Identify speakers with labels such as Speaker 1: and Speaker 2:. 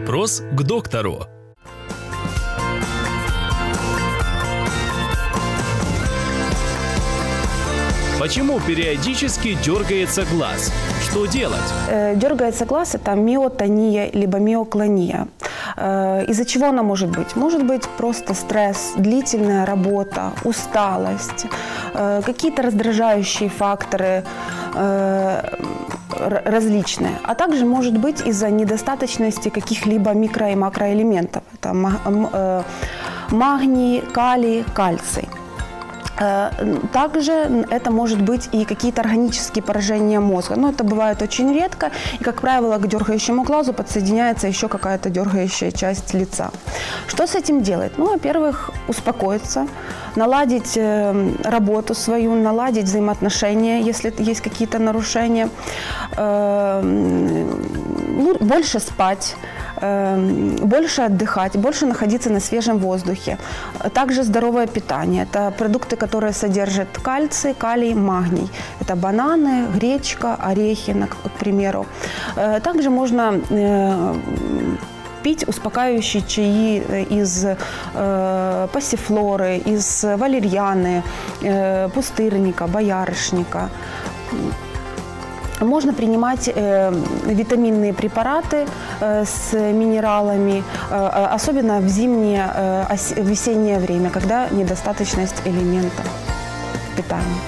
Speaker 1: Вопрос к доктору. Почему периодически дергается глаз? Что делать?
Speaker 2: Э, Дергается глаз – это миотония либо миоклония. Э, Из-за чего она может быть? Может быть просто стресс, длительная работа, усталость, э, какие-то раздражающие факторы э, различные. А также может быть из-за недостаточности каких-либо микро- и макроэлементов. Это э, магний, калий, кальций. Э, Также это может быть и какие-то органические поражения мозга. Но это бывает очень редко. И, как правило, к дергающему глазу подсоединяется еще какая-то дергающая часть лица. Что с этим делать? Ну, во-первых, успокоиться, наладить э, работу свою, наладить взаимоотношения, если есть какие-то нарушения, Э, больше спать, больше отдыхать, больше находиться на свежем воздухе. Также здоровое питание. Это продукты, которые содержат кальций, калий, магний. Это бананы, гречка, орехи, к примеру. Э, Также можно э, пить успокаивающие чаи э, из э, пассифлоры, из валерьяны, э, пустырника, боярышника. Можно принимать э, витаминные препараты э, с минералами, э, э, особенно в зимнее, э, ос- весеннее время, когда недостаточность элементов в питании.